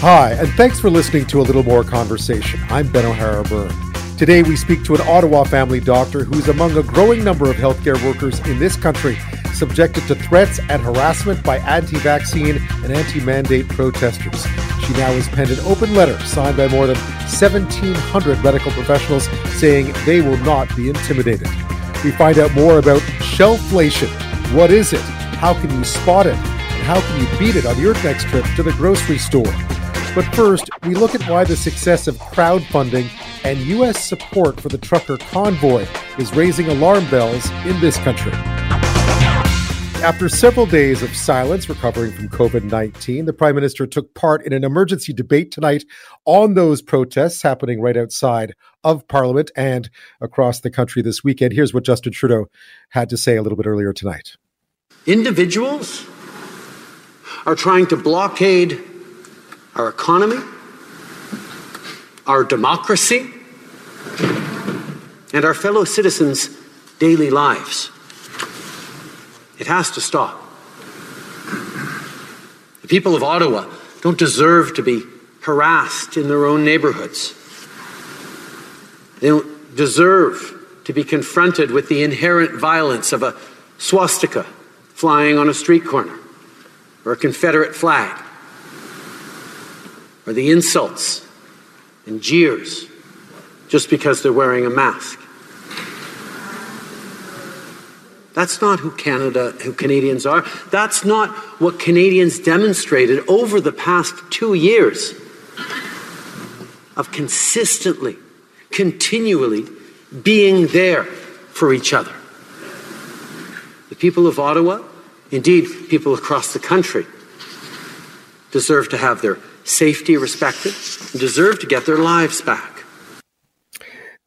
Hi, and thanks for listening to A Little More Conversation. I'm Ben O'Hara Byrne. Today, we speak to an Ottawa family doctor who's among a growing number of healthcare workers in this country subjected to threats and harassment by anti vaccine and anti mandate protesters. She now has penned an open letter signed by more than 1,700 medical professionals saying they will not be intimidated. We find out more about shelflation. What is it? How can you spot it? And how can you beat it on your next trip to the grocery store? But first, we look at why the success of crowdfunding and U.S. support for the trucker convoy is raising alarm bells in this country. After several days of silence recovering from COVID 19, the Prime Minister took part in an emergency debate tonight on those protests happening right outside of Parliament and across the country this weekend. Here's what Justin Trudeau had to say a little bit earlier tonight. Individuals are trying to blockade our economy, our democracy, and our fellow citizens' daily lives. It has to stop. The people of Ottawa don't deserve to be harassed in their own neighborhoods. They don't deserve to be confronted with the inherent violence of a swastika flying on a street corner or a Confederate flag or the insults and jeers just because they're wearing a mask. That's not who Canada, who Canadians are. That's not what Canadians demonstrated over the past two years of consistently, continually being there for each other. The people of Ottawa, indeed people across the country, deserve to have their safety respected, and deserve to get their lives back.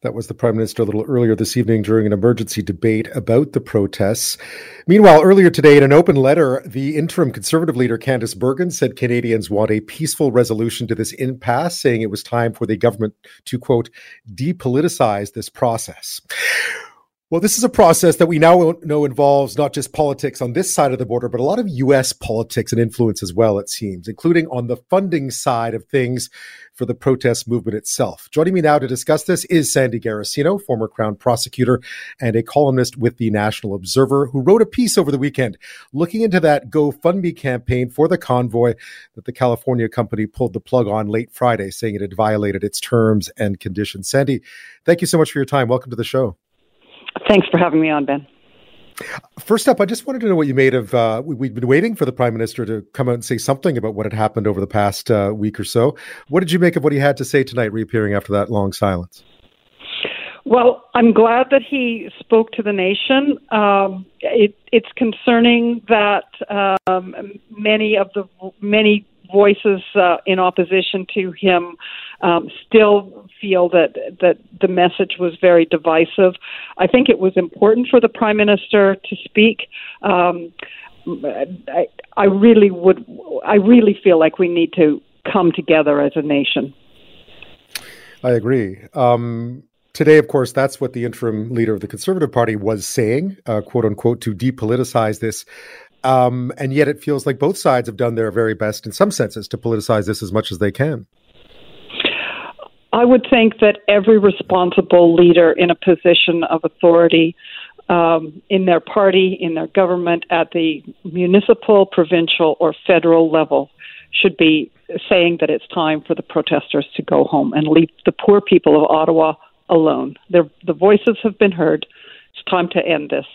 That was the Prime Minister a little earlier this evening during an emergency debate about the protests. Meanwhile, earlier today, in an open letter, the interim Conservative leader Candice Bergen said Canadians want a peaceful resolution to this impasse, saying it was time for the government to, quote, depoliticize this process. Well, this is a process that we now know involves not just politics on this side of the border, but a lot of U.S. politics and influence as well, it seems, including on the funding side of things for the protest movement itself. Joining me now to discuss this is Sandy Garossino, former Crown prosecutor and a columnist with the National Observer, who wrote a piece over the weekend looking into that GoFundMe campaign for the convoy that the California company pulled the plug on late Friday, saying it had violated its terms and conditions. Sandy, thank you so much for your time. Welcome to the show. Thanks for having me on, Ben. First up, I just wanted to know what you made of. Uh, we, have been waiting for the prime minister to come out and say something about what had happened over the past uh, week or so. What did you make of what he had to say tonight, reappearing after that long silence? Well, I'm glad that he spoke to the nation. Um, it, it's concerning that um, many of the many voices uh, in opposition to him um, still feel that that the message was very divisive. I think it was important for the prime minister to speak. Um, I, I really would. I really feel like we need to come together as a nation. I agree. Um, today, of course, that's what the interim leader of the Conservative Party was saying, uh, quote unquote, to depoliticize this. Um, and yet it feels like both sides have done their very best in some senses to politicize this as much as they can. I would think that every responsible leader in a position of authority um, in their party, in their government, at the municipal, provincial, or federal level should be saying that it's time for the protesters to go home and leave the poor people of Ottawa alone. Their, the voices have been heard. It's time to end this.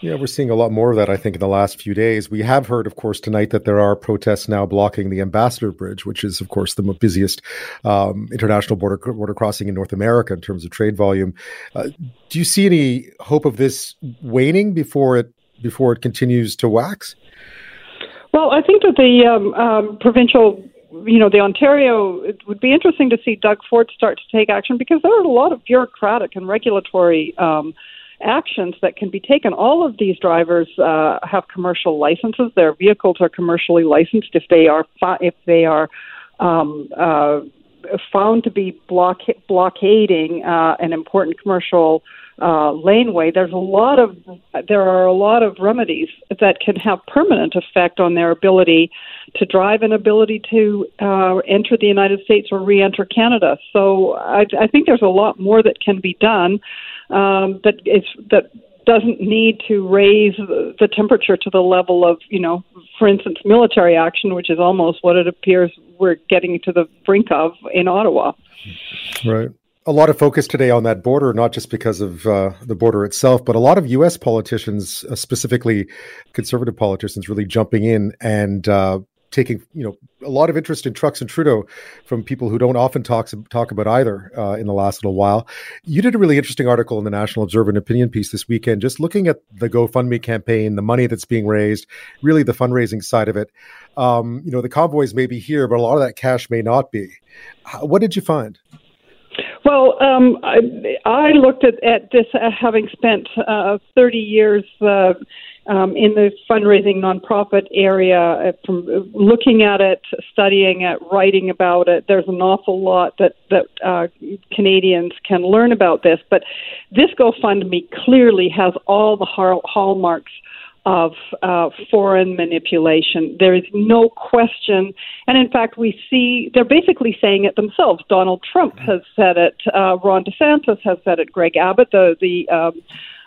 Yeah, we're seeing a lot more of that, I think, in the last few days. We have heard, of course, tonight that there are protests now blocking the Ambassador Bridge, which is, of course, the busiest um, international border border crossing in North America in terms of trade volume. Uh, do you see any hope of this waning before it before it continues to wax? Well, I think that the um, um, provincial you know, the Ontario, it would be interesting to see Doug Ford start to take action because there are a lot of bureaucratic and regulatory um, actions that can be taken. All of these drivers uh, have commercial licenses. Their vehicles are commercially licensed if they are if they are um, uh, found to be block- blockading uh, an important commercial uh, laneway, there's a lot of there are a lot of remedies that can have permanent effect on their ability to drive and ability to uh, enter the United States or re-enter Canada. So I, I think there's a lot more that can be done um, that is that doesn't need to raise the temperature to the level of, you know, for instance, military action, which is almost what it appears we're getting to the brink of in Ottawa. Right a lot of focus today on that border, not just because of uh, the border itself, but a lot of U.S. politicians, uh, specifically conservative politicians, really jumping in and uh, taking you know a lot of interest in trucks and Trudeau from people who don't often talk talk about either uh, in the last little while. You did a really interesting article in the National Observer, an opinion piece this weekend, just looking at the GoFundMe campaign, the money that's being raised, really the fundraising side of it. Um, you know, the convoys may be here, but a lot of that cash may not be. What did you find? Well, um, I, I looked at, at this uh, having spent uh, 30 years uh, um, in the fundraising nonprofit area, uh, from looking at it, studying it, writing about it. There's an awful lot that that uh, Canadians can learn about this, but this GoFundMe clearly has all the hallmarks of uh, foreign manipulation. There is no question. And in fact, we see they're basically saying it themselves. Donald Trump has said it. Uh, Ron DeSantis has said it. Greg Abbott, the, the um,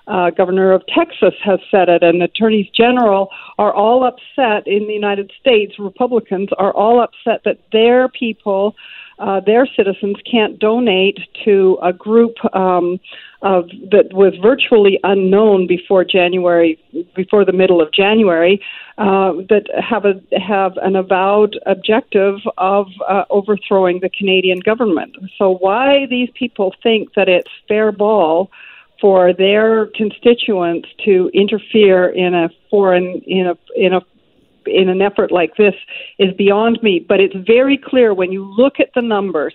uh, governor of Texas, has said it. And attorneys general are all upset in the United States. Republicans are all upset that their people uh, their citizens can't donate to a group um, of, that was virtually unknown before January, before the middle of January, uh, that have a have an avowed objective of uh, overthrowing the Canadian government. So why these people think that it's fair ball? For their constituents to interfere in a foreign in a in a in an effort like this is beyond me. But it's very clear when you look at the numbers.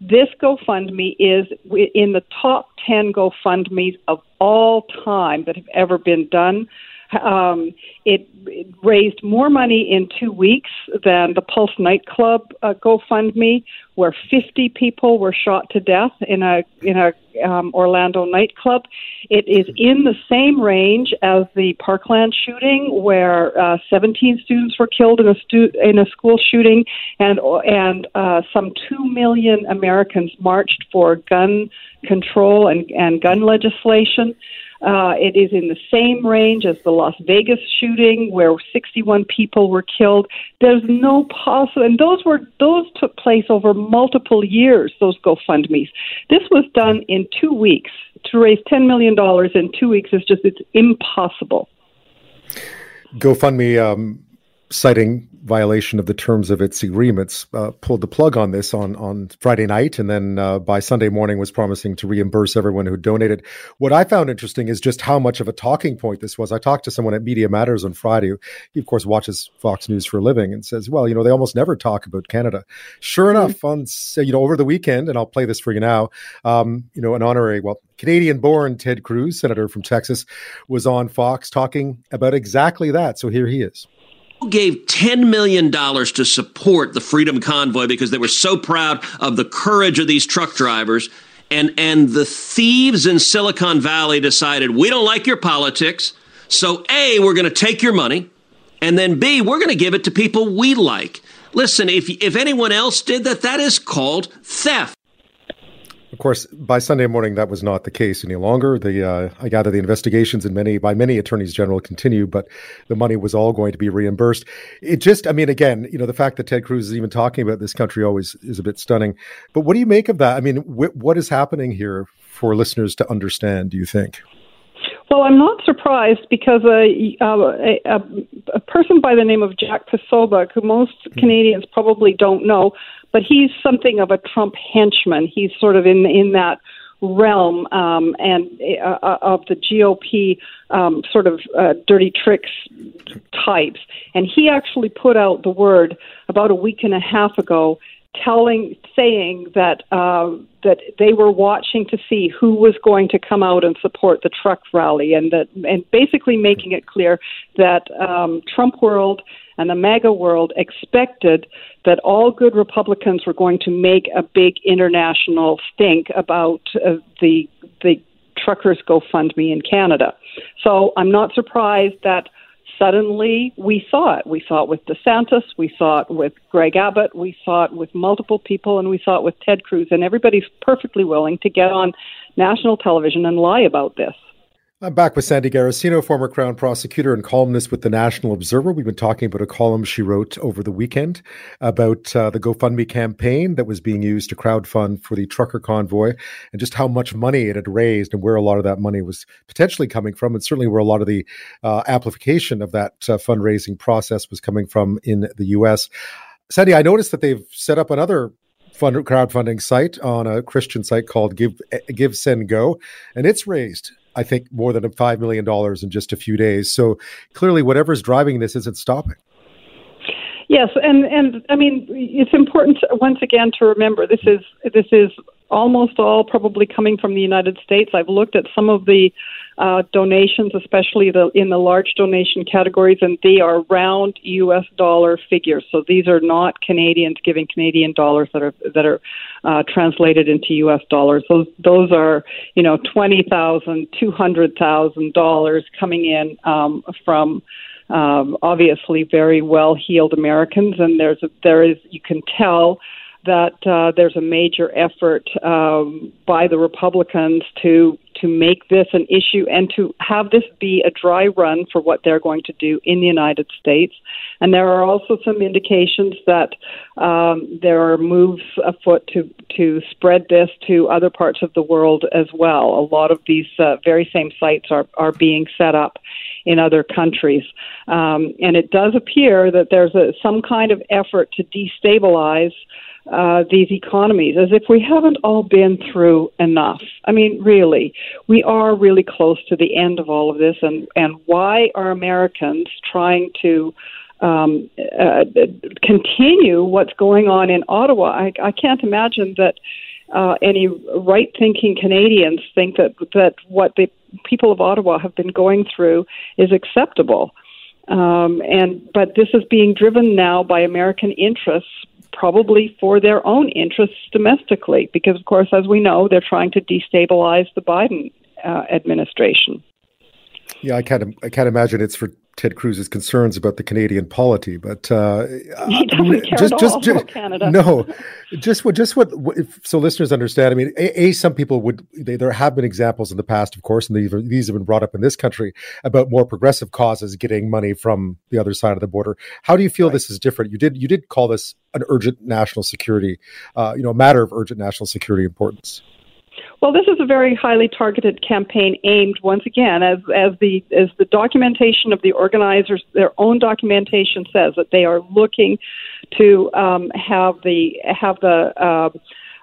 This GoFundMe is in the top 10 GoFundMe's of all time that have ever been done. Um, it, it, raised more money in two weeks than the Pulse nightclub uh, GoFundMe, where 50 people were shot to death in a in a um, Orlando nightclub. It is in the same range as the Parkland shooting, where uh, 17 students were killed in a stu- in a school shooting, and and uh, some two million Americans marched for gun control and, and gun legislation. Uh, it is in the same range as the Las Vegas shooting, where 61 people were killed. There's no possible, and those were those took place over multiple years. Those GoFundmes. This was done in two weeks. To raise 10 million dollars in two weeks is just it's impossible. GoFundMe um, citing violation of the terms of its agreements, uh, pulled the plug on this on on Friday night, and then uh, by Sunday morning was promising to reimburse everyone who donated. What I found interesting is just how much of a talking point this was. I talked to someone at Media Matters on Friday. He, of course, watches Fox News for a living, and says, "Well, you know, they almost never talk about Canada." Sure mm-hmm. enough, on you know over the weekend, and I'll play this for you now. Um, you know, an honorary, well, Canadian-born Ted Cruz, senator from Texas, was on Fox talking about exactly that. So here he is gave $10 million to support the Freedom Convoy because they were so proud of the courage of these truck drivers. And, and the thieves in Silicon Valley decided, we don't like your politics. So, A, we're going to take your money. And then, B, we're going to give it to people we like. Listen, if, if anyone else did that, that is called theft. Of course, by Sunday morning, that was not the case any longer. The uh, I gather the investigations and many by many attorneys general continue, but the money was all going to be reimbursed. It just, I mean, again, you know, the fact that Ted Cruz is even talking about this country always is a bit stunning. But what do you make of that? I mean, wh- what is happening here for listeners to understand? Do you think? Well, I'm not surprised because a, a, a, a person by the name of Jack Posobiec, who most hmm. Canadians probably don't know, but he's something of a Trump henchman. He's sort of in in that realm um, and uh, uh of the GOP um, sort of uh, dirty tricks types. And he actually put out the word about a week and a half ago, telling, saying that uh, that they were watching to see who was going to come out and support the truck rally, and that and basically making it clear that um, Trump World and the MAGA world expected that all good Republicans were going to make a big international stink about uh, the the truckers GoFundMe in Canada. So I'm not surprised that suddenly we saw it. We saw it with DeSantis, we saw it with Greg Abbott, we saw it with multiple people, and we saw it with Ted Cruz. And everybody's perfectly willing to get on national television and lie about this. I'm back with Sandy Garossino, former Crown prosecutor and columnist with the National Observer. We've been talking about a column she wrote over the weekend about uh, the GoFundMe campaign that was being used to crowdfund for the trucker convoy and just how much money it had raised and where a lot of that money was potentially coming from, and certainly where a lot of the uh, amplification of that uh, fundraising process was coming from in the U.S. Sandy, I noticed that they've set up another fund crowdfunding site on a Christian site called Give Give Send Go, and it's raised I think, more than $5 million in just a few days. So clearly, whatever's driving this isn't stopping. Yes, and and I mean it's important to, once again to remember this is this is almost all probably coming from the United States. I've looked at some of the uh, donations, especially the in the large donation categories, and they are round U.S. dollar figures. So these are not Canadians giving Canadian dollars that are that are uh, translated into U.S. dollars. Those those are you know twenty thousand, two hundred thousand dollars coming in um, from. Um, obviously, very well-heeled Americans, and there's a, there is you can tell that uh, there's a major effort um, by the Republicans to to make this an issue and to have this be a dry run for what they're going to do in the United States. And there are also some indications that um, there are moves afoot to to spread this to other parts of the world as well. A lot of these uh, very same sites are are being set up in other countries, um, and it does appear that there's a, some kind of effort to destabilize uh, these economies as if we haven't all been through enough. I mean, really, we are really close to the end of all of this, and, and why are Americans trying to um, uh, continue what's going on in Ottawa? I, I can't imagine that. Uh, any right-thinking Canadians think that that what the people of Ottawa have been going through is acceptable. Um, and but this is being driven now by American interests probably for their own interests domestically, because, of course, as we know, they're trying to destabilize the Biden uh, administration. Yeah, I can't. I can't imagine it's for Ted Cruz's concerns about the Canadian polity, but uh, he doesn't care just, at just, all just, about Canada. No, just what, just what, if, so listeners understand. I mean, a, a some people would. They, there have been examples in the past, of course, and these, these have been brought up in this country about more progressive causes getting money from the other side of the border. How do you feel right. this is different? You did you did call this an urgent national security, uh, you know, a matter of urgent national security importance. Well, this is a very highly targeted campaign aimed once again, as as the as the documentation of the organizers, their own documentation says that they are looking to um, have the have the uh,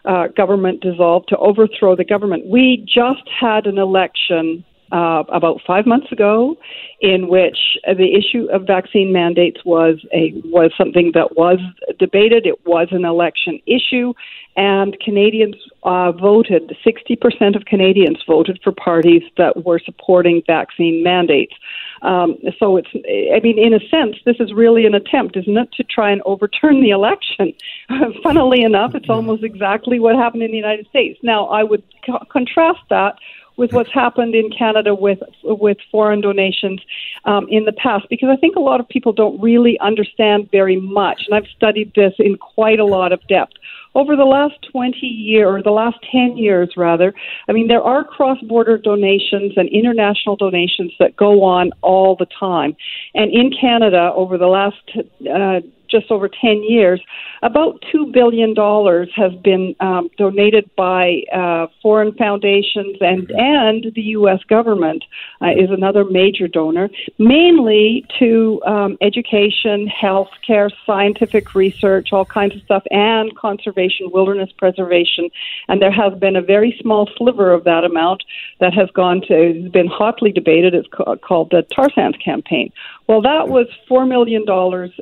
uh, government dissolved to overthrow the government. We just had an election uh, about five months ago, in which the issue of vaccine mandates was a was something that was debated. It was an election issue, and Canadians uh, voted. Sixty percent of Canadians voted for parties that were supporting vaccine mandates. Um, so it's, I mean, in a sense, this is really an attempt, isn't it, to try and overturn the election? Funnily enough, it's almost exactly what happened in the United States. Now, I would co- contrast that with what's happened in Canada with with foreign donations um, in the past, because I think a lot of people don't really understand very much, and I've studied this in quite a lot of depth over the last 20 years, or the last 10 years rather, I mean, there are cross border donations and international donations that go on all the time. And in Canada, over the last uh, just over 10 years, about $2 billion has been um, donated by uh, foreign foundations, and, and the U.S. government uh, is another major donor, mainly to um, education, health care, scientific research, all kinds of stuff, and conservation, wilderness preservation. And there has been a very small sliver of that amount that has gone to, has been hotly debated. It's called the Tar Sands campaign. Well, that was $4 million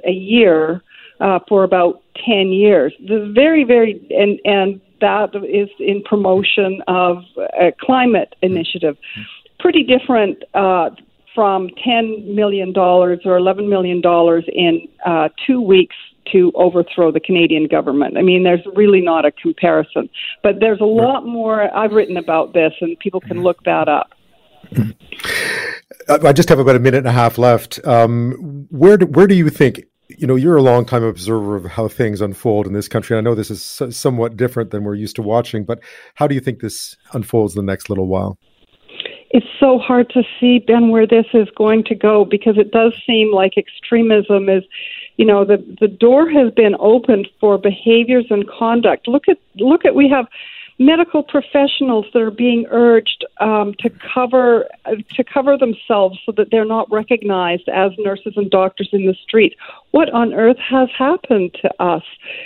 a year uh, for about 10 years. The very, very, and, and that is in promotion of a climate initiative. Pretty different uh, from $10 million or $11 million in uh, two weeks to overthrow the Canadian government. I mean, there's really not a comparison. But there's a lot more. I've written about this, and people can look that up. I just have about a minute and a half left. Um, where do, where do you think? You know, you're a long time observer of how things unfold in this country. I know this is somewhat different than we're used to watching, but how do you think this unfolds in the next little while? It's so hard to see, Ben, where this is going to go because it does seem like extremism is you know the the door has been opened for behaviors and conduct look at look at we have medical professionals that are being urged um, to cover to cover themselves so that they're not recognized as nurses and doctors in the street. What on earth has happened to us?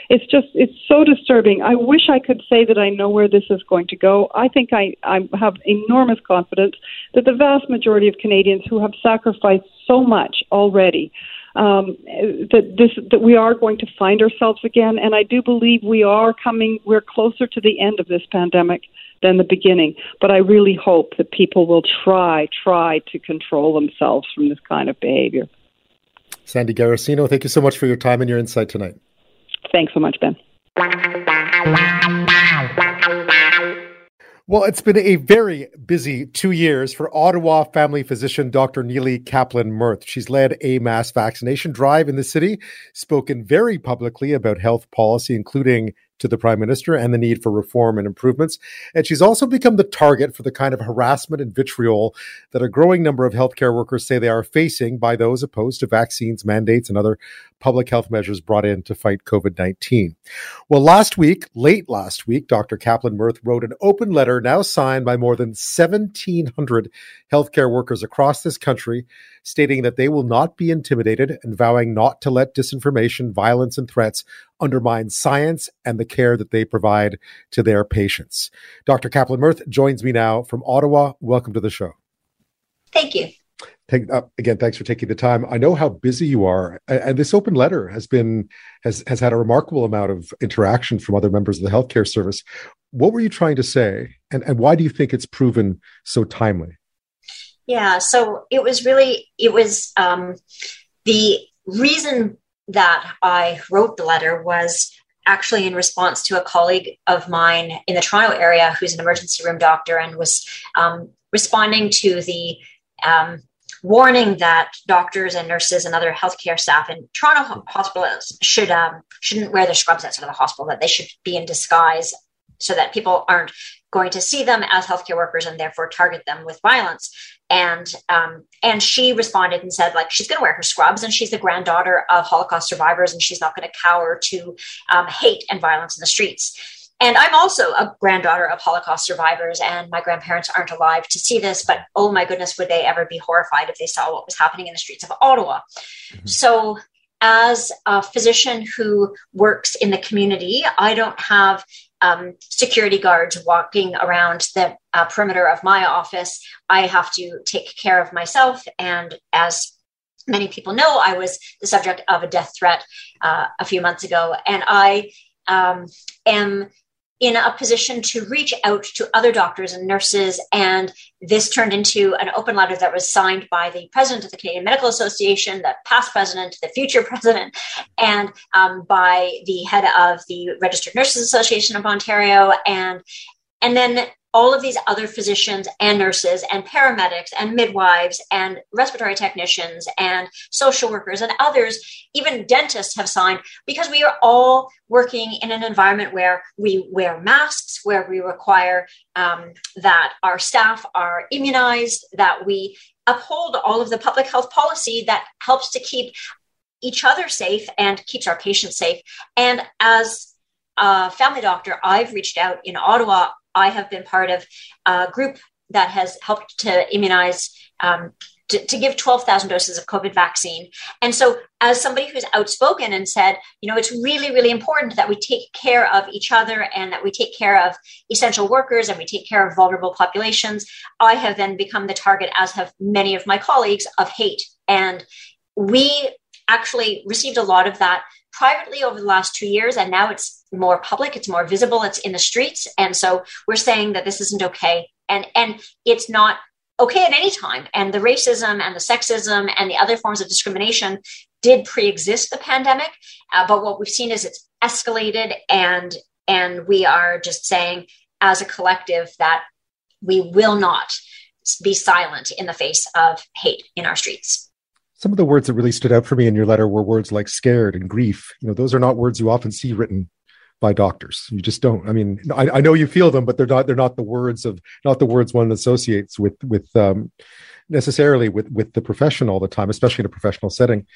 It's just it's so disturbing. I wish I could say that I know where this is going to go. I think I, I have enormous confidence that the vast majority of Canadians who have sacrificed so much already um, that this that we are going to find ourselves again, and I do believe we are coming. We're closer to the end of this pandemic than the beginning. But I really hope that people will try try to control themselves from this kind of behavior. Sandy Garossino, thank you so much for your time and your insight tonight. Thanks so much, Ben. Well, it's been a very busy two years for Ottawa family physician Dr. Nili Kaplan Myrth. She's led a mass vaccination drive in the city, spoken very publicly about health policy, including to the prime minister and the need for reform and improvements. And she's also become the target for the kind of harassment and vitriol that a growing number of healthcare workers say they are facing by those opposed to vaccines, mandates, and other public health measures brought in to fight COVID 19. Well, last week, late last week, Dr. Kaplan Myrth wrote an open letter now signed by more than 1,700 healthcare workers across this country, stating that they will not be intimidated and vowing not to let disinformation, violence, and threats undermine science and the care that they provide to their patients. Dr. Kaplan Myrth joins me now from Ottawa. Welcome to the show. Thank you. Take, uh, again, thanks for taking the time. I know how busy you are, and this open letter has been has has had a remarkable amount of interaction from other members of the healthcare service. What were you trying to say, and and why do you think it's proven so timely? Yeah, so it was really it was um, the reason that I wrote the letter was actually in response to a colleague of mine in the Toronto area who's an emergency room doctor and was um, responding to the um, warning that doctors and nurses and other healthcare staff in Toronto hospitals should um, shouldn't wear their scrubs outside of the hospital. That they should be in disguise so that people aren't going to see them as healthcare workers and therefore target them with violence. And um, and she responded and said like she's going to wear her scrubs and she's the granddaughter of Holocaust survivors and she's not going to cower to um, hate and violence in the streets. And I'm also a granddaughter of Holocaust survivors, and my grandparents aren't alive to see this, but oh my goodness, would they ever be horrified if they saw what was happening in the streets of Ottawa? Mm-hmm. So, as a physician who works in the community, I don't have um, security guards walking around the uh, perimeter of my office. I have to take care of myself. And as many people know, I was the subject of a death threat uh, a few months ago. And I um, am in a position to reach out to other doctors and nurses. And this turned into an open letter that was signed by the president of the Canadian Medical Association, the past president, the future president, and um, by the head of the Registered Nurses Association of Ontario. And and then all of these other physicians and nurses and paramedics and midwives and respiratory technicians and social workers and others, even dentists have signed because we are all working in an environment where we wear masks, where we require um, that our staff are immunized, that we uphold all of the public health policy that helps to keep each other safe and keeps our patients safe. And as a family doctor, I've reached out in Ottawa I have been part of a group that has helped to immunize. Um, to, to, give 12,000 doses of COVID vaccine. And so, as somebody who's outspoken and said, you know, it's really, really important that we take care of each other and that we take care of essential workers and we take care of vulnerable populations, I have then become the target, as have many of my colleagues, of hate. And we actually received a lot of that privately over the last two years, and now it's more public, it's more visible, it's in the streets. And so we're saying that this isn't okay. And and it's not okay at any time. And the racism and the sexism and the other forms of discrimination did pre-exist the pandemic, uh, but what we've seen is it's escalated, and and we are just saying as a collective that we will not be silent in the face of hate in our streets. Some of the words that really stood out for me in your letter were words like scared and grief. You know, those are not words you often see written by doctors. You just don't. I mean, I, I know you feel them, but they're not. They're not the words of not the words one associates with with um, necessarily with with the profession all the time, especially in a professional setting.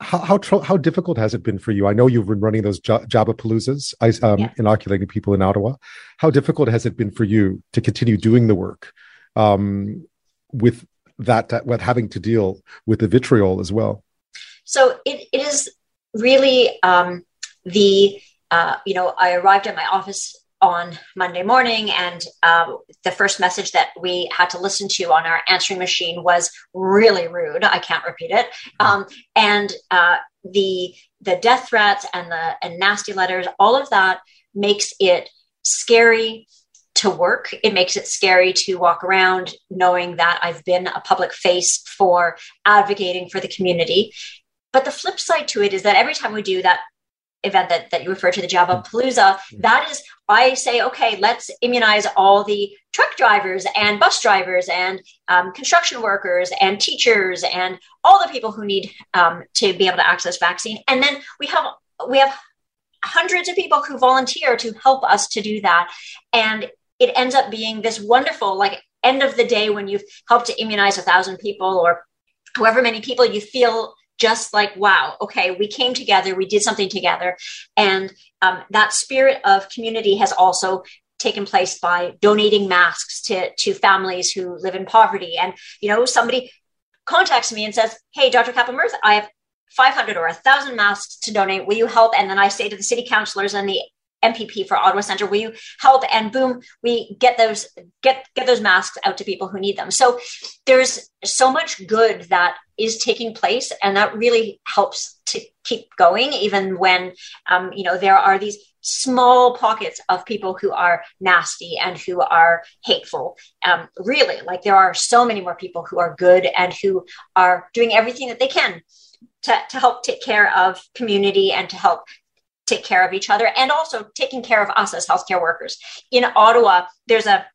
How how, tr- how difficult has it been for you? I know you've been running those J- Jabapaloozas, um, yeah. inoculating people in Ottawa. How difficult has it been for you to continue doing the work um, with that, that with having to deal with the vitriol as well? So it, it is really um, the uh, you know, I arrived at my office on Monday morning, and uh, the first message that we had to listen to on our answering machine was really rude. I can't repeat it. Um, and uh, the the death threats and the and nasty letters, all of that makes it scary to work. It makes it scary to walk around knowing that I've been a public face for advocating for the community. But the flip side to it is that every time we do that event that, that you refer to, the Jabapalooza, mm-hmm. that is, I say, okay, let's immunize all the truck drivers and bus drivers and um, construction workers and teachers and all the people who need um, to be able to access vaccine. And then we have we have hundreds of people who volunteer to help us to do that. And it ends up being this wonderful, like end of the day when you've helped to immunize a thousand people or however many people you feel just like wow okay we came together we did something together. And um, that spirit of community has also taken place by donating masks to to families who live in poverty. And you know somebody contacts me and says hey dr kaplan i have 500 or 1000 masks to donate. Will you help? And then i say to the city councilors and the MPP for Ottawa Centre. Will you help? And boom, we get those get get those masks out to people who need them. So there's so much good that is taking place, and that really helps to keep going, even when um, you know there are these small pockets of people who are nasty and who are hateful. Um, really, like there are so many more people who are good and who are doing everything that they can to, to help take care of community and to help take care of each other and also taking care of us as healthcare workers. In Ottawa, there's a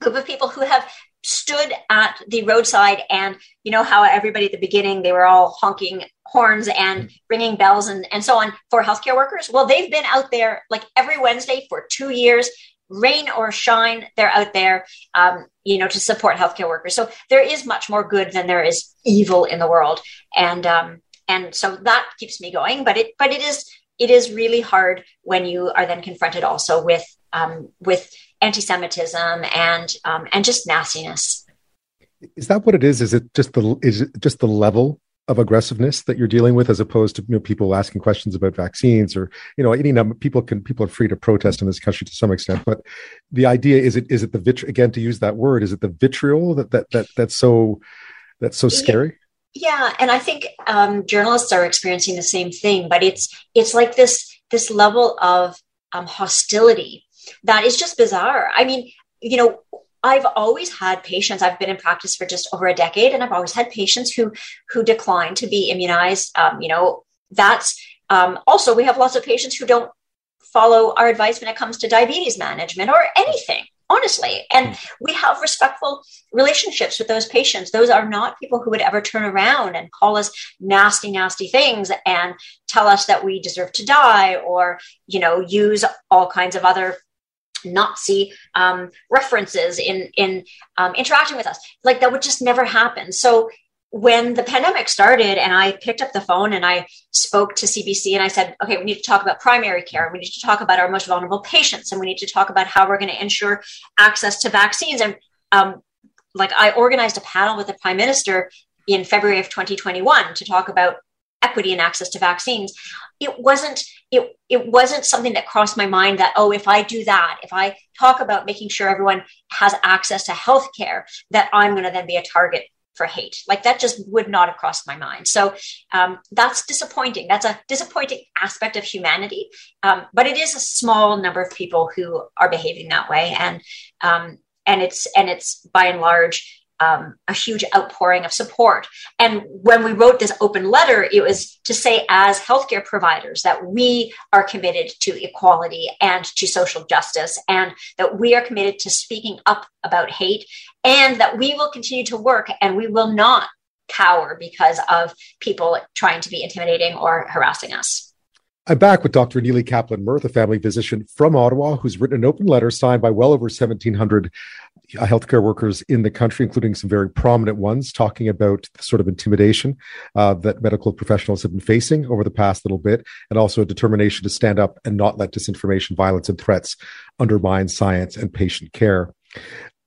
group of people who have stood at the roadside and you know how everybody at the beginning they were all honking horns and ringing bells and, and so on for healthcare workers. Well they've been out there like every wednesday for two years rain or shine they're out there um, you know to support healthcare workers. So there is much more good than there is evil in the world. And um, and so that keeps me going but it but it is it is really hard when you are then confronted also with um, with anti-Semitism and um, and just nastiness. Is that what it is? Is it just the is it just the level of aggressiveness that you're dealing with, as opposed to you know, people asking questions about vaccines or you know any number people can people are free to protest in this country to some extent, but the idea is it is it the vitri- again to use that word is it the vitriol that that that that's so that's so scary. Yeah, and I think um, journalists are experiencing the same thing, but it's it's like this this level of um, hostility that is just bizarre. I mean, you know, I've always had patients. I've been in practice for just over a decade, and I've always had patients who who decline to be immunized. Um, you know, that's um, also we have lots of patients who don't follow our advice when it comes to diabetes management or anything honestly. And hmm. we have respectful relationships with those patients. Those are not people who would ever turn around and call us nasty, nasty things and tell us that we deserve to die or, you know, use all kinds of other Nazi um, references in in um, interacting with us. Like that would just never happen. So when the pandemic started and I picked up the phone and I spoke to CBC and I said, okay, we need to talk about primary care. We need to talk about our most vulnerable patients and we need to talk about how we're going to ensure access to vaccines. And um, like I organized a panel with the prime minister in February of 2021 to talk about equity and access to vaccines. It wasn't it it wasn't something that crossed my mind that oh if I do that if I talk about making sure everyone has access to health care that I'm going to then be a target for hate. Like that just would not have crossed my mind. So um, that's disappointing. That's a disappointing aspect of humanity. Um, but it is a small number of people who are behaving that way, and um, and it's and it's by and large um, a huge outpouring of support. And when we wrote this open letter, it was to say, as healthcare providers, that we are committed to equality and to social justice, and that we are committed to speaking up about hate, and that we will continue to work and we will not cower because of people trying to be intimidating or harassing us. I'm back with Dr. Nili Kaplan Myrth, a family physician from Ottawa, who's written an open letter signed by well over 1,700 uh, healthcare workers in the country, including some very prominent ones, talking about the sort of intimidation uh, that medical professionals have been facing over the past little bit, and also a determination to stand up and not let disinformation, violence, and threats undermine science and patient care.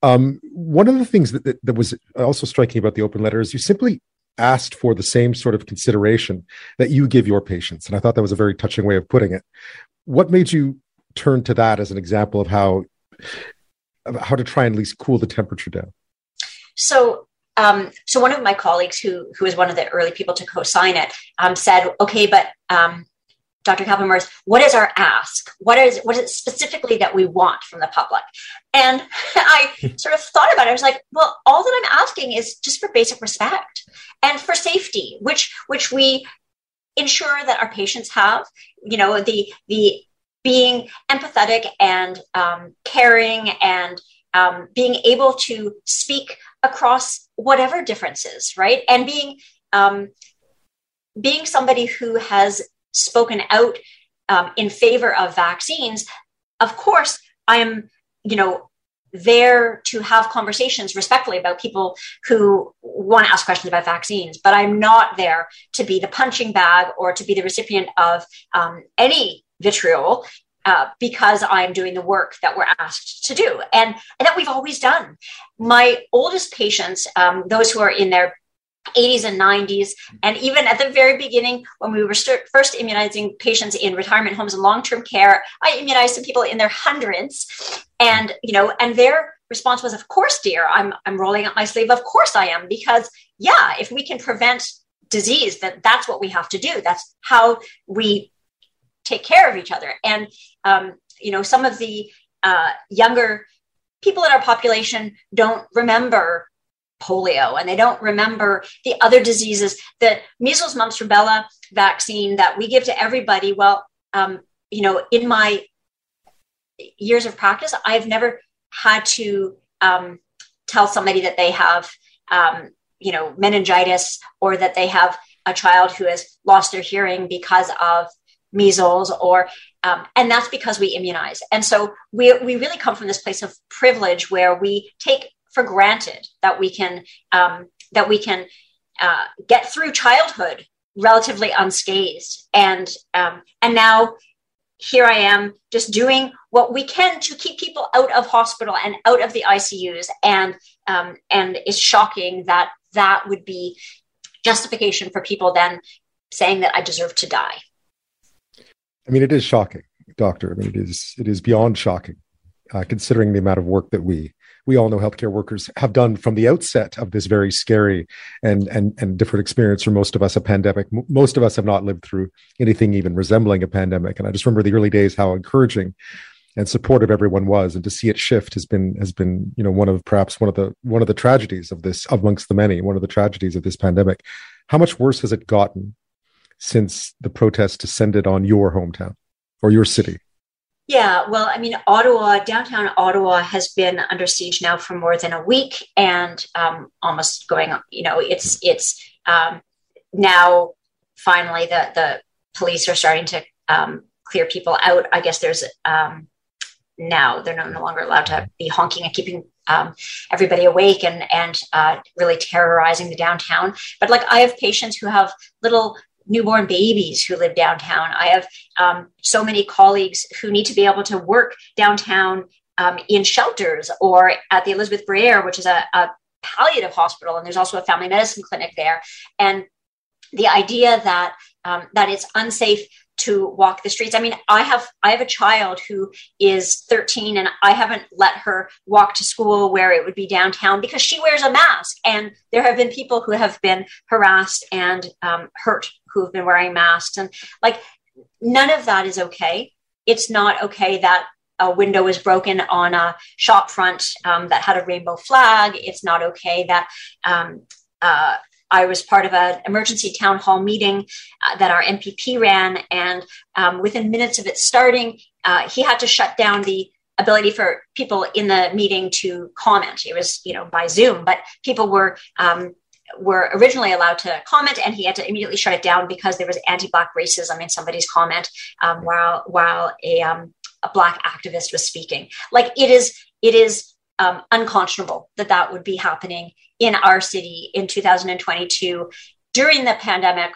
Um, one of the things that, that, that was also striking about the open letter is you simply asked for the same sort of consideration that you give your patients. And I thought that was a very touching way of putting it. What made you turn to that as an example of how how to try and at least cool the temperature down? So um, so one of my colleagues who who was one of the early people to co-sign it um, said, okay, but um, Dr. Myrth, what is our ask? What is what is it specifically that we want from the public? And I sort of thought about it. I was like, well, all that I'm asking is just for basic respect and for safety, which which we ensure that our patients have. You know, the the being empathetic and um, caring and um, being able to speak across whatever differences, right? And being um, being somebody who has spoken out um, in favor of vaccines, of course, I am, you know, there to have conversations respectfully about people who want to ask questions about vaccines, but I'm not there to be the punching bag or to be the recipient of um, any vitriol uh, because I'm doing the work that we're asked to do and, and that we've always done. My oldest patients, um, those who are in their 80s and 90s. And even at the very beginning, when we were st- first immunizing patients in retirement homes and long term care, I immunized some people in their hundreds. And, you know, and their response was, of course, dear, I'm, I'm rolling up my sleeve. Of course I am. Because, yeah, if we can prevent disease, that that's what we have to do. That's how we take care of each other. And, um, you know, some of the uh, younger people in our population don't remember polio and they don't remember the other diseases the measles mumps rubella vaccine that we give to everybody well um, you know in my years of practice i've never had to um, tell somebody that they have um, you know meningitis or that they have a child who has lost their hearing because of measles or um, and that's because we immunize. And so we, we really come from this place of privilege where we take for granted that we can um, that we can uh, get through childhood relatively unscathed. And um, and now here I am just doing what we can to keep people out of hospital and out of the ICUs and um, and it's shocking that that would be justification for people then saying that I deserve to die. I mean, it is shocking, doctor. I mean, it is it is beyond shocking, uh, considering the amount of work that we we all know healthcare workers have done from the outset of this very scary and and and different experience for most of us a pandemic. Most of us have not lived through anything even resembling a pandemic. And i just remember the early days how encouraging and supportive everyone was. And to see it shift has been has been you know one of perhaps one of the one of the tragedies of this amongst the many one of the tragedies of this pandemic. How much worse has it gotten since the protests descended on your hometown or your city yeah, well, I mean, Ottawa, downtown Ottawa has been under siege now for more than a week, and um, almost going. You know, it's it's um, now finally the the police are starting to um, clear people out. I guess there's um, now they're no, no longer allowed to be honking and keeping um, everybody awake and and uh, really terrorizing the downtown. But like I have patients who have little newborn babies who live downtown. I have um, so many colleagues who need to be able to work downtown um, in shelters or at the Elisabeth Bruyère, which is a, a palliative hospital, and there's also a family medicine clinic there. And the idea that um, that it's unsafe to walk the streets. I mean, I have I have a child who is 13 and I haven't let her walk to school where it would be downtown because she wears a mask. And there have been people who have been harassed and um, hurt who have been wearing masks. And like none of that is okay. It's not okay that a window was broken on a shop front um, that had a rainbow flag. It's not okay that um, uh, I was part of an emergency town hall meeting uh, that our MPP ran, and um, within minutes of it starting, uh, he had to shut down the ability for people in the meeting to comment. It was, you know, by Zoom, but people were um, were originally allowed to comment, and he had to immediately shut it down because there was anti-black racism in somebody's comment um, while while a um, a black activist was speaking. Like it is, it is um, unconscionable that that would be happening in our city in 2022 during the pandemic,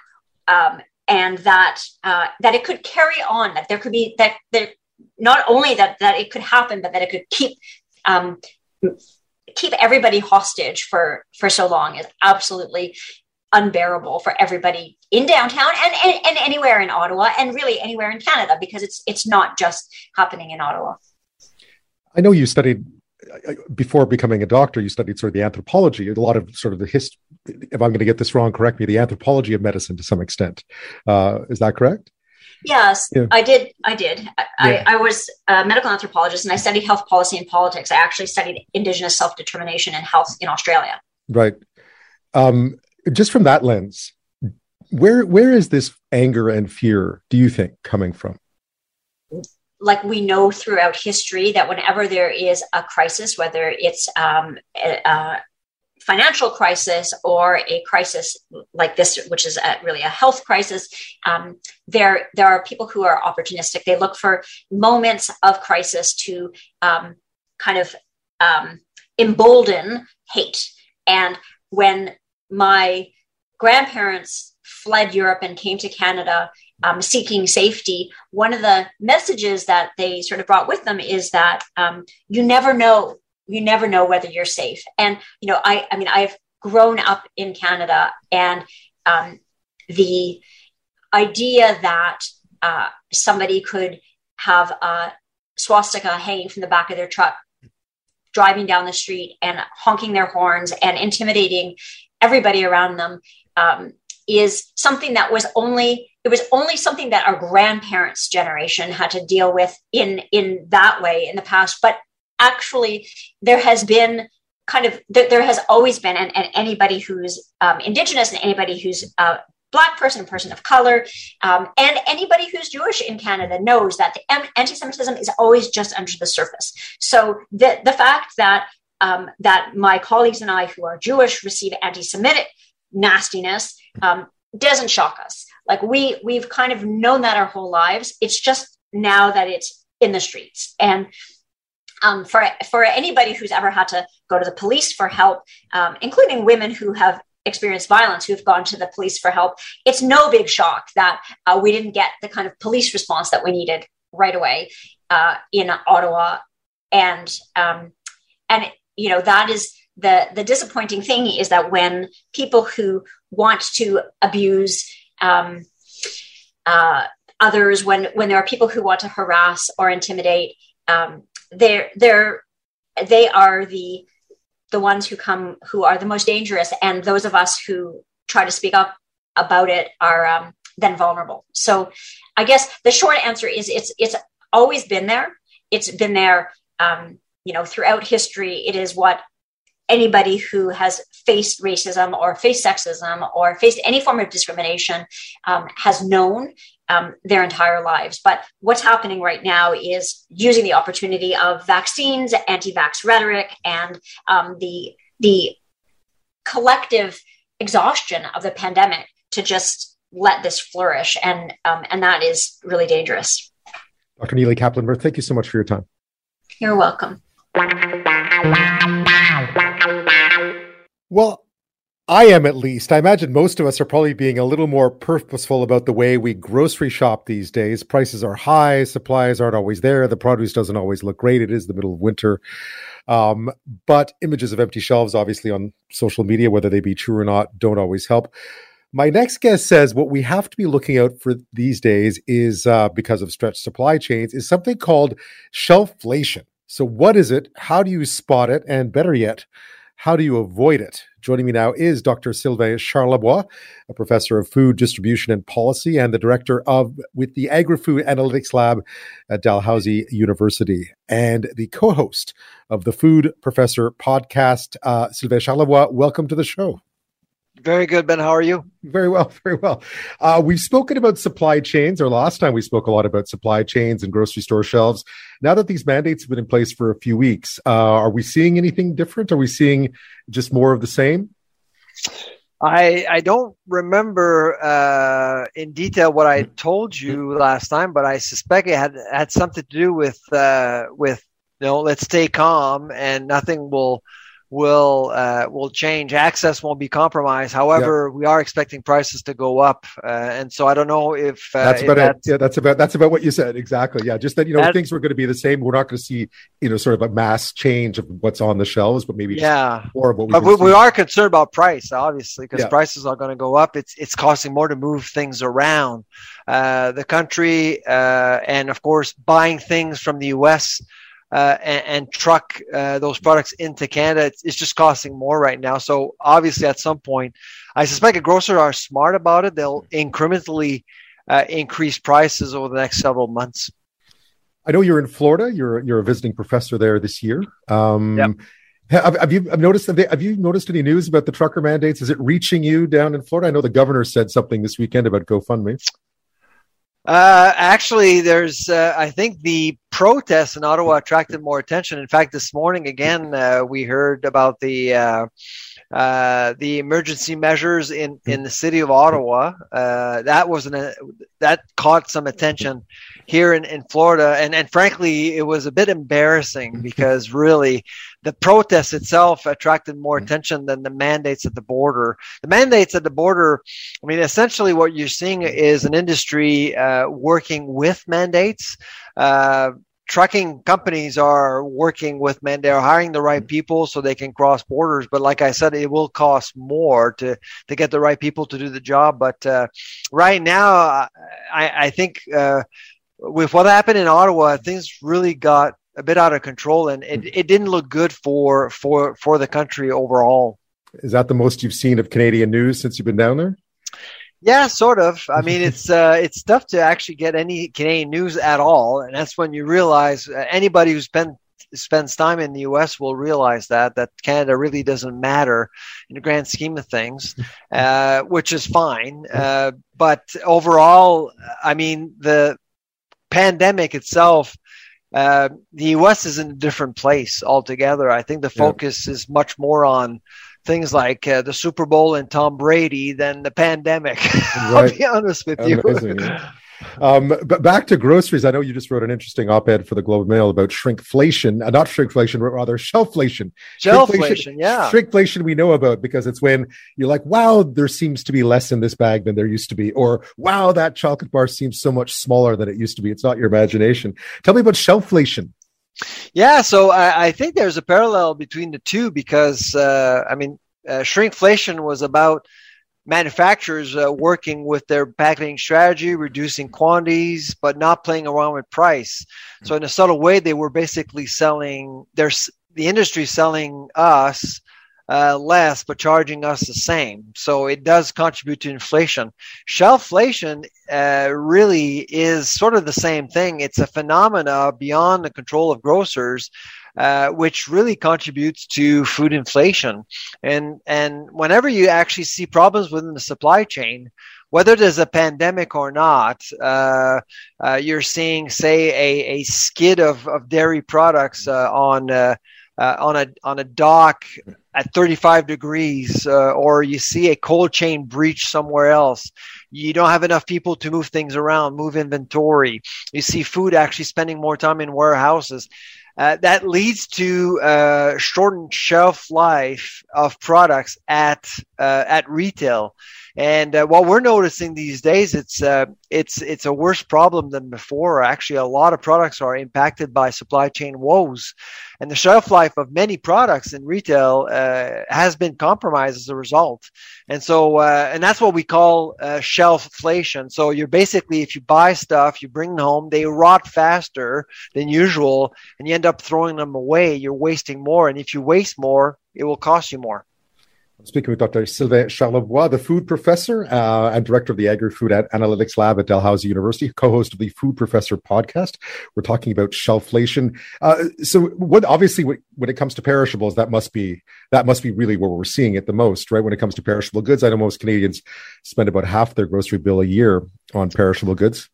um, and that uh, that it could carry on. That there could be that there not only that that it could happen, but that it could keep um, keep everybody hostage for for so long is absolutely unbearable for everybody in downtown and, and, and anywhere in Ottawa and really anywhere in Canada because it's it's not just happening in Ottawa. I know you studied before becoming a doctor, you studied sort of the anthropology, a lot of sort of the history. If I'm going to get this wrong, correct me. The anthropology of medicine to some extent. Uh, is that correct? Yes, yeah. I did. I did. I, yeah. I, I, was a medical anthropologist and I studied health policy and politics. I actually studied Indigenous self determination and health in Australia. Right. Um, just from that lens, where where is this anger and fear? Do you think coming from? Like we know throughout history that whenever there is a crisis, whether it's um, a, a financial crisis or a crisis like this, which is a, really a health crisis, um, there there are people who are opportunistic. They look for moments of crisis to um, kind of um, embolden hate. And when my grandparents fled Europe and came to Canada um, seeking safety, one of the messages that they sort of brought with them is that um, you never know you never know whether you're safe. And you know, I I mean, I've grown up in Canada, and um, the idea that uh, somebody could have a swastika hanging from the back of their truck, driving down the street and honking their horns and intimidating everybody around them um, is something that was only it was only something that our grandparents generation had to deal with in in that way in the past but actually there has been kind of there, there has always been and, and anybody who's um, indigenous and anybody who's a black person person of color um, and anybody who's jewish in canada knows that the anti-semitism is always just under the surface. So the, the fact that um, that my colleagues and i who are jewish receive anti-semitic nastiness um, doesn't shock us like we we've kind of known that our whole lives. It's just now that it's in the streets. And um, for for anybody who's ever had to go to the police for help, um, including women who have experienced violence who've gone to the police for help, it's no big shock that uh, we didn't get the kind of police response that we needed right away uh, in Ottawa, and um, and you know that is the the disappointing thing is that when people who want to abuse um, uh, others, when when there are people who want to harass or intimidate, um, they're they're they are the the ones who come who are the most dangerous. And those of us who try to speak up about it are um, then vulnerable. So i guess the short answer is it's it's always been there. It's been there um, you know throughout history. It is what anybody who has faced racism or faced sexism or faced any form of discrimination um, has known um, their entire lives. But what's happening right now is using the opportunity of vaccines, anti-vax rhetoric, and um, the the collective exhaustion of the pandemic to just let this flourish, and um, and that is really dangerous. Dr. Nili Kaplan, thank you so much for your time. You're welcome. Well, I am at least. I imagine most of us are probably being a little more purposeful about the way we grocery shop these days. Prices are high, supplies aren't always there, the produce doesn't always look great. It is the middle of winter. Um, but images of empty shelves, obviously, on social media, whether they be true or not, don't always help. My next guest says what we have to be looking out for these days is uh, because of stretched supply chains, is something called shelflation. So, what is it? How do you spot it? And better yet, how do you avoid it? Joining me now is Dr. Sylvain Charlebois, a professor of food distribution and policy and the director of with the Agri-Food Analytics Lab at Dalhousie University and the co-host of the Food Professor podcast. Uh, Sylvain Charlebois, welcome to the show. Very good, Ben. How are you? Very well, very well. Uh, we've spoken about supply chains, or last time we spoke a lot about supply chains and grocery store shelves. Now that these mandates have been in place for a few weeks, uh, are we seeing anything different? Are we seeing just more of the same? I I don't remember uh, in detail what I told you last time, but I suspect it had had something to do with uh, with you know let's stay calm and nothing will will uh, will change. Access won't be compromised. However, yeah. we are expecting prices to go up, uh, and so I don't know if uh, that's about that's, yeah, that's about that's about what you said exactly. Yeah, just that you know that, things were going to be the same. We're not going to see you know sort of a mass change of what's on the shelves, but maybe yeah, more of what we. But we, we, are concerned about price, obviously, because yeah. prices are going to go up. It's it's costing more to move things around uh, the country, uh, and of course, buying things from the U.S uh, and, and, truck uh, those products into Canada, it's, it's, just costing more right now. So obviously, at some point, I suspect the grocers are smart about it. They'll incrementally uh, increase prices over the next several months. I know you're in Florida. You're you're a visiting professor there this year. Um, yep. Have, have, you have noticed have, they, have you noticed any news about the trucker mandates? Is it reaching you down in Florida? I know the governor said something this weekend about GoFundMe. Uh, actually, there's, uh, I think the protests in Ottawa attracted more attention. In fact, this morning again, uh, we heard about the uh, uh, the emergency measures in, in the city of Ottawa. Uh, that was an, that caught some attention here in, in Florida, and and frankly, it was a bit embarrassing because really the protest itself attracted more mm-hmm. attention than the mandates at the border. The mandates at the border, I mean, essentially what you're seeing is an industry uh, working with mandates. Uh, trucking companies are working with men they're hiring the right mm-hmm. people so they can cross borders but like i said it will cost more to to get the right people to do the job but uh, right now i i think uh, with what happened in ottawa things really got a bit out of control, and it, it didn't look good for for for the country overall. Is that the most you've seen of Canadian news since you've been down there? Yeah, sort of. I mean, it's uh, it's tough to actually get any Canadian news at all, and that's when you realize uh, anybody who's been spends time in the U.S. will realize that that Canada really doesn't matter in the grand scheme of things, uh, which is fine. Uh, but overall, I mean, the pandemic itself uh, the U.S. is in a different place altogether. I think the focus yeah. is much more on things like uh, the Super Bowl and Tom Brady than the pandemic. Right. I'll be honest with Amazing, you. Um, but back to groceries, I know you just wrote an interesting op-ed for the Globe and Mail about shrinkflation, uh, not shrinkflation, but rather shelflation. Shelflation, yeah. Shrinkflation we know about because it's when you're like, wow, there seems to be less in this bag than there used to be, or wow, that chocolate bar seems so much smaller than it used to be. It's not your imagination. Tell me about shelflation. Yeah, so I, I think there's a parallel between the two because uh, I mean, uh, shrinkflation was about manufacturers uh, working with their packaging strategy, reducing quantities, but not playing around with price. So in a subtle way, they were basically selling their the industry selling us uh, less, but charging us the same. So it does contribute to inflation. Shelflation uh, really is sort of the same thing. It's a phenomena beyond the control of grocers uh, which really contributes to food inflation. And and whenever you actually see problems within the supply chain, whether there's a pandemic or not, uh, uh, you're seeing, say, a, a skid of, of dairy products uh, on uh, uh, on a on a dock at 35 degrees, or you see a cold chain breach somewhere else. You don't have enough people to move things around, move inventory. You see food actually spending more time in warehouses. Uh, that leads to uh, shortened shelf life of products at uh, at retail. And uh, what we're noticing these days, it's uh, it's it's a worse problem than before. Actually, a lot of products are impacted by supply chain woes, and the shelf life of many products in retail uh, has been compromised as a result. And so, uh, and that's what we call uh, shelflation. So you're basically, if you buy stuff, you bring them home, they rot faster than usual, and you end up throwing them away. You're wasting more, and if you waste more, it will cost you more. Speaking with Dr. Sylvain Charlebois, the food professor uh, and director of the Agri Food Analytics Lab at Dalhousie University, co-host of the Food Professor podcast. We're talking about shelflation. Uh, so, what obviously when it comes to perishables, that must be that must be really where we're seeing it the most, right? When it comes to perishable goods, I know most Canadians spend about half their grocery bill a year on perishable goods.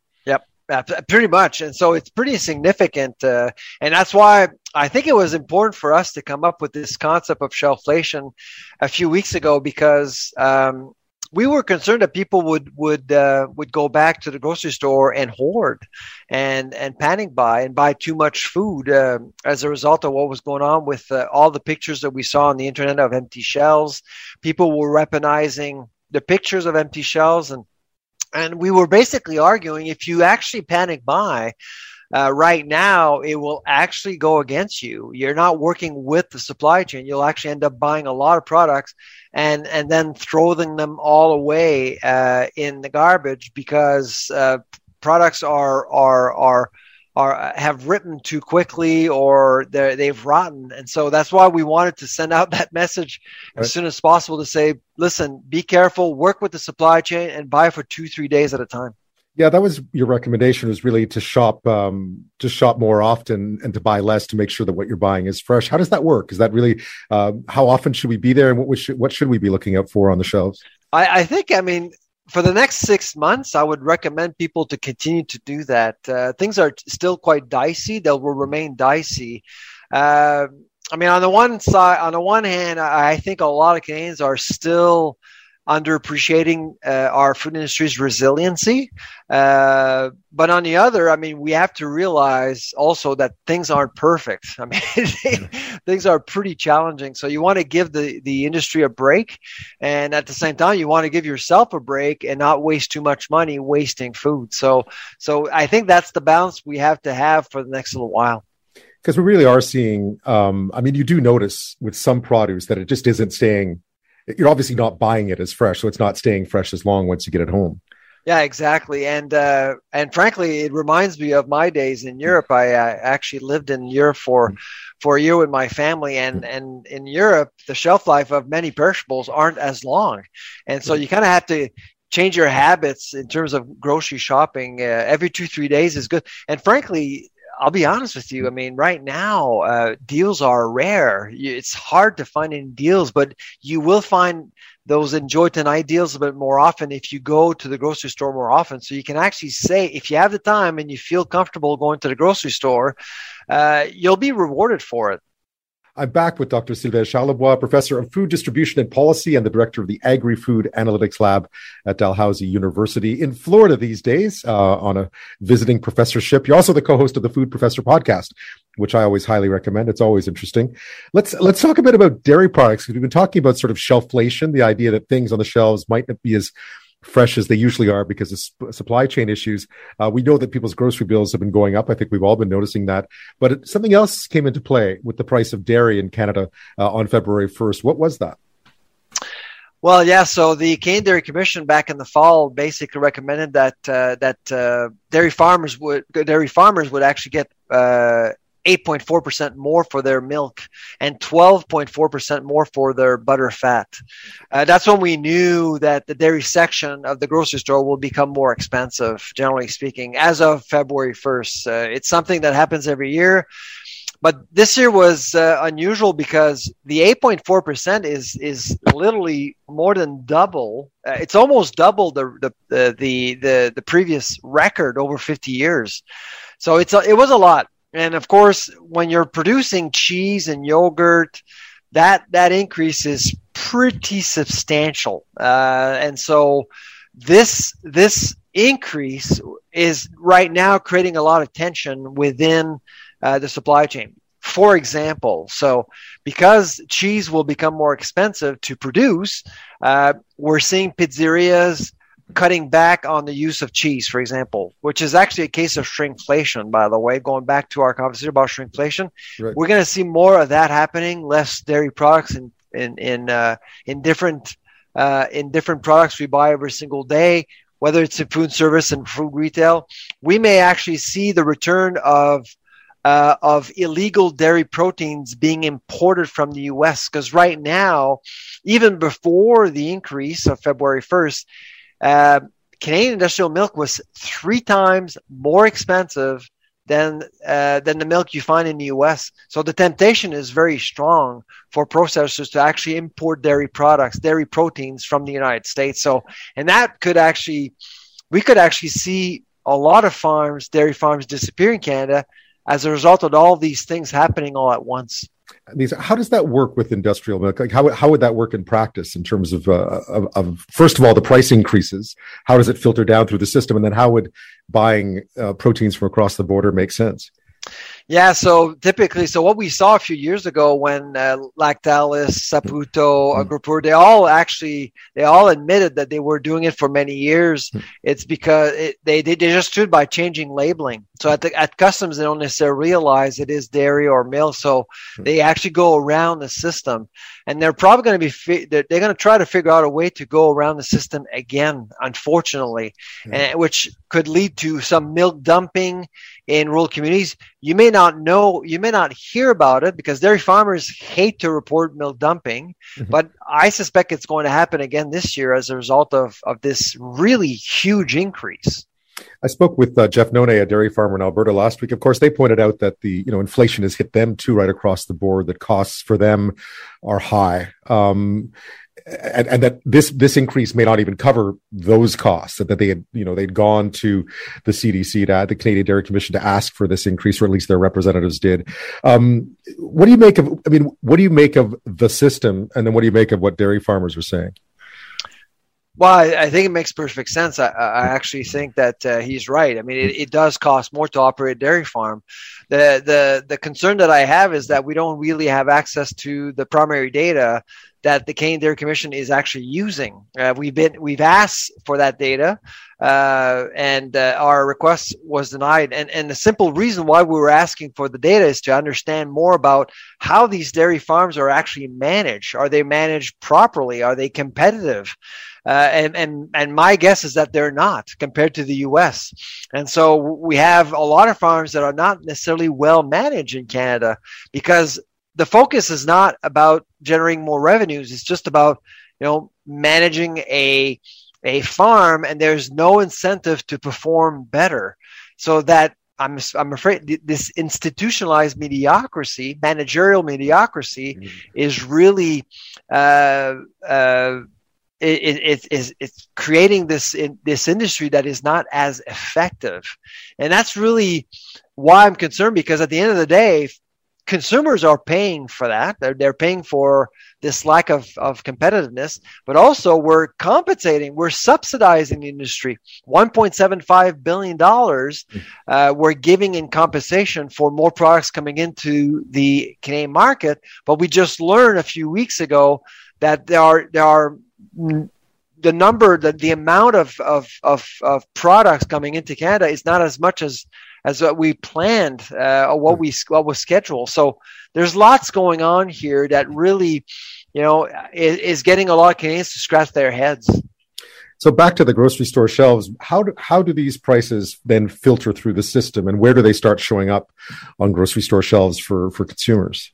Uh, pretty much. And so it's pretty significant. Uh, and that's why I think it was important for us to come up with this concept of shelflation a few weeks ago because um, we were concerned that people would would uh, would go back to the grocery store and hoard and and panic buy and buy too much food uh, as a result of what was going on with uh, all the pictures that we saw on the internet of empty shelves. People were weaponizing the pictures of empty shelves and and we were basically arguing if you actually panic buy, uh, right now, it will actually go against you. You're not working with the supply chain. You'll actually end up buying a lot of products and and then throwing them all away uh, in the garbage because uh, products are are are are have written too quickly or they've rotten. And so that's why we wanted to send out that message right. as soon as possible to say listen be careful work with the supply chain and buy for two three days at a time. Yeah that was your recommendation was really to shop um, to shop more often and to buy less to make sure that what you're buying is fresh. How does that work? Is that really uh, how often should we be there and what, should, what should we be looking out for on the shelves? I, I think i mean for the next six months, I would recommend people to continue to do that. Uh, things are still quite dicey; they will remain dicey. Uh, I mean, on the one side, on the one hand, I think a lot of Canadians are still underappreciating uh, our food industry's resiliency. Uh, but on the other, I mean, we have to realize also that things aren't perfect. I mean, things are pretty challenging. So you want to give the, the industry a break. And at the same time, you want to give yourself a break and not waste too much money wasting food. So, so I think that's the balance we have to have for the next little while because we really are seeing um, i mean you do notice with some produce that it just isn't staying you're obviously not buying it as fresh, so it's not staying fresh as long once you get it home. Yeah, exactly. And uh, and frankly, it reminds me of my days in Europe. I uh, actually lived in Europe for for a year with my family, and and in Europe, the shelf life of many perishables aren't as long, and so you kind of have to change your habits in terms of grocery shopping. Uh, every two three days is good. And frankly, I'll be honest with you. I mean, right now, uh, deals are rare. It's hard to find any deals, but you will find those enjoy tonight deals a bit more often if you go to the grocery store more often. So you can actually say, if you have the time and you feel comfortable going to the grocery store, uh, you'll be rewarded for it. I'm back with Dr. Sylvain Charlebois, professor of food distribution and policy and the director of the Agri Food Analytics Lab at Dalhousie University in Florida these days uh, on a visiting professorship. You're also the co-host of the Food Professor podcast, which I always highly recommend. It's always interesting. Let's let's talk a bit about dairy products we've been talking about sort of shelflation, the idea that things on the shelves might not be as fresh as they usually are because of sp- supply chain issues. Uh, we know that people's grocery bills have been going up. I think we've all been noticing that. But it, something else came into play with the price of dairy in Canada uh, on February 1st. What was that? Well, yeah. So the Canadian Dairy Commission back in the fall basically recommended that uh, that uh, dairy farmers would dairy farmers would actually get uh, 8.4% more for their milk and 12.4% more for their butter fat. Uh, that's when we knew that the dairy section of the grocery store will become more expensive, generally speaking, as of February 1st. Uh, it's something that happens every year. But this year was uh, unusual because the 8.4% is is literally more than double. Uh, it's almost double the the, the the the previous record over 50 years. So it's a, it was a lot. And of course, when you're producing cheese and yogurt, that that increase is pretty substantial. Uh, and so this this increase is right now creating a lot of tension within uh, the supply chain. For example, so because cheese will become more expensive to produce, uh, we're seeing pizzerias cutting back on the use of cheese, for example, which is actually a case of shrinkflation, by the way, going back to our conversation about shrinkflation. Right. We're going to see more of that happening, less dairy products in, in, in, uh, in different, uh, in different products we buy every single day, whether it's in food service and food retail. We may actually see the return of uh, of illegal dairy proteins being imported from the US. Because right now, even before the increase of February 1st, uh, Canadian industrial milk was three times more expensive than uh, than the milk you find in the U.S. So the temptation is very strong for processors to actually import dairy products, dairy proteins from the United States. So and that could actually, we could actually see a lot of farms, dairy farms, disappear in Canada as a result of all these things happening all at once. These, how does that work with industrial milk? Like, how, how would that work in practice in terms of, uh, of, of, first of all, the price increases? How does it filter down through the system? And then how would buying uh, proteins from across the border make sense? Yeah, so typically, so what we saw a few years ago when uh, Lactalis, Saputo, mm. Agropur, they all actually they all admitted that they were doing it for many years. Mm. It's because it, they, they they just stood by changing labeling. So at the, at customs, they don't necessarily realize it is dairy or milk. So mm. they actually go around the system, and they're probably going to be fi- they're, they're going to try to figure out a way to go around the system again. Unfortunately, and, which could lead to some milk dumping in rural communities. You may not know, you may not hear about it because dairy farmers hate to report milk dumping, mm-hmm. but I suspect it's going to happen again this year as a result of, of this really huge increase. I spoke with uh, Jeff None, a dairy farmer in Alberta last week. Of course, they pointed out that the you know inflation has hit them too, right across the board. That costs for them are high. Um, and, and, that this this increase may not even cover those costs that, that they had you know they'd gone to the CDC to the Canadian Dairy Commission to ask for this increase or at least their representatives did um, what do you make of I mean what do you make of the system and then what do you make of what dairy farmers are saying well, I, I, think it makes perfect sense. I, I actually think that uh, he's right. I mean, it, it, does cost more to operate a dairy farm. The, the the concern that I have is that we don't really have access to the primary data that the Canadian Dairy Commission is actually using. Uh, we've been we've asked for that data, uh, and uh, our request was denied. And and the simple reason why we were asking for the data is to understand more about how these dairy farms are actually managed. Are they managed properly? Are they competitive? Uh, and and and my guess is that they're not compared to the U.S. And so we have a lot of farms that are not necessarily well managed in Canada because the focus is not about generating more revenues. It's just about you know managing a a farm, and there's no incentive to perform better. So that I'm I'm afraid this institutionalized mediocrity, managerial mediocrity, mm-hmm. is really. Uh, uh, it, it, it, it's creating this in, this industry that is not as effective, and that's really why I'm concerned. Because at the end of the day, consumers are paying for that. They're, they're paying for this lack of, of competitiveness, but also we're compensating, we're subsidizing the industry. $1.75 billion uh, we're giving in compensation for more products coming into the Canadian market. But we just learned a few weeks ago that there are, there are the number, the, the amount of, of, of, of products coming into Canada is not as much as as what we planned uh, or what we what was scheduled. So there's lots going on here that really, you know, is, is getting a lot of Canadians to scratch their heads. So back to the grocery store shelves, how do, how do these prices then filter through the system, and where do they start showing up on grocery store shelves for for consumers?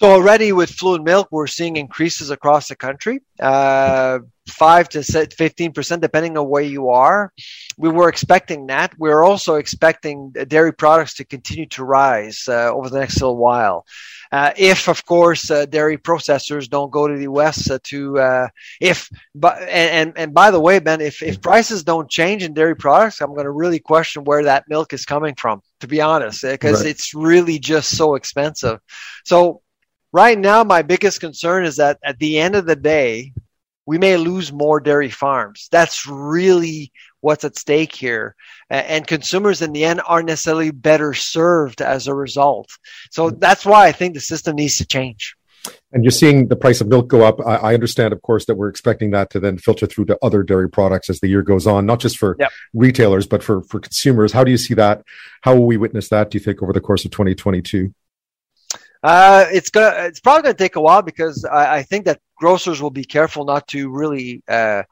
So already with fluid milk, we're seeing increases across the country, uh, five to fifteen percent, depending on where you are. We were expecting that. We're also expecting dairy products to continue to rise uh, over the next little while. Uh, if, of course, uh, dairy processors don't go to the U.S. Uh, to uh, if, but and, and and by the way, Ben, if if prices don't change in dairy products, I'm going to really question where that milk is coming from. To be honest, because right. it's really just so expensive. So right now, my biggest concern is that at the end of the day, we may lose more dairy farms. That's really what's at stake here. And consumers in the end aren't necessarily better served as a result. So that's why I think the system needs to change. And you're seeing the price of milk go up. I, understand, of course, that we're expecting that to then filter through to other dairy products as the year goes on, not just for yep. retailers, but for, for consumers. How do you see that? How will we witness that, do you think, over the course of 2022? Uh, it's gonna. It's probably gonna take a while because I, I think that grocers will be careful not to really uh,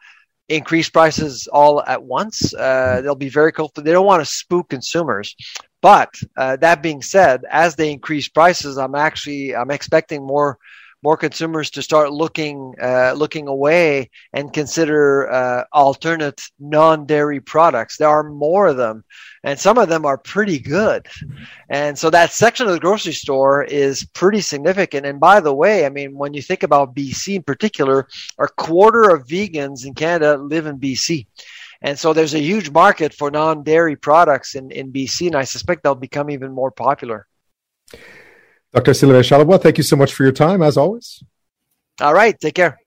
increase prices all at once. Uh, they'll be very careful. They don't want to spook consumers. but uh, that being said, as they increase prices, I'm actually I'm expecting more more consumers to start looking uh, looking away and consider uh, alternate non-dairy products. There are more of them, and some of them are pretty good. And so that section of the grocery store is pretty significant. And by the way, I mean when you think about BC in particular, a quarter of vegans in Canada live in BC. And so there's a huge market for non-dairy products in, in BC, and I suspect they'll become even more popular. Dr. Sylvain Charlebois, thank you so much for your time, as always. All right. Take care.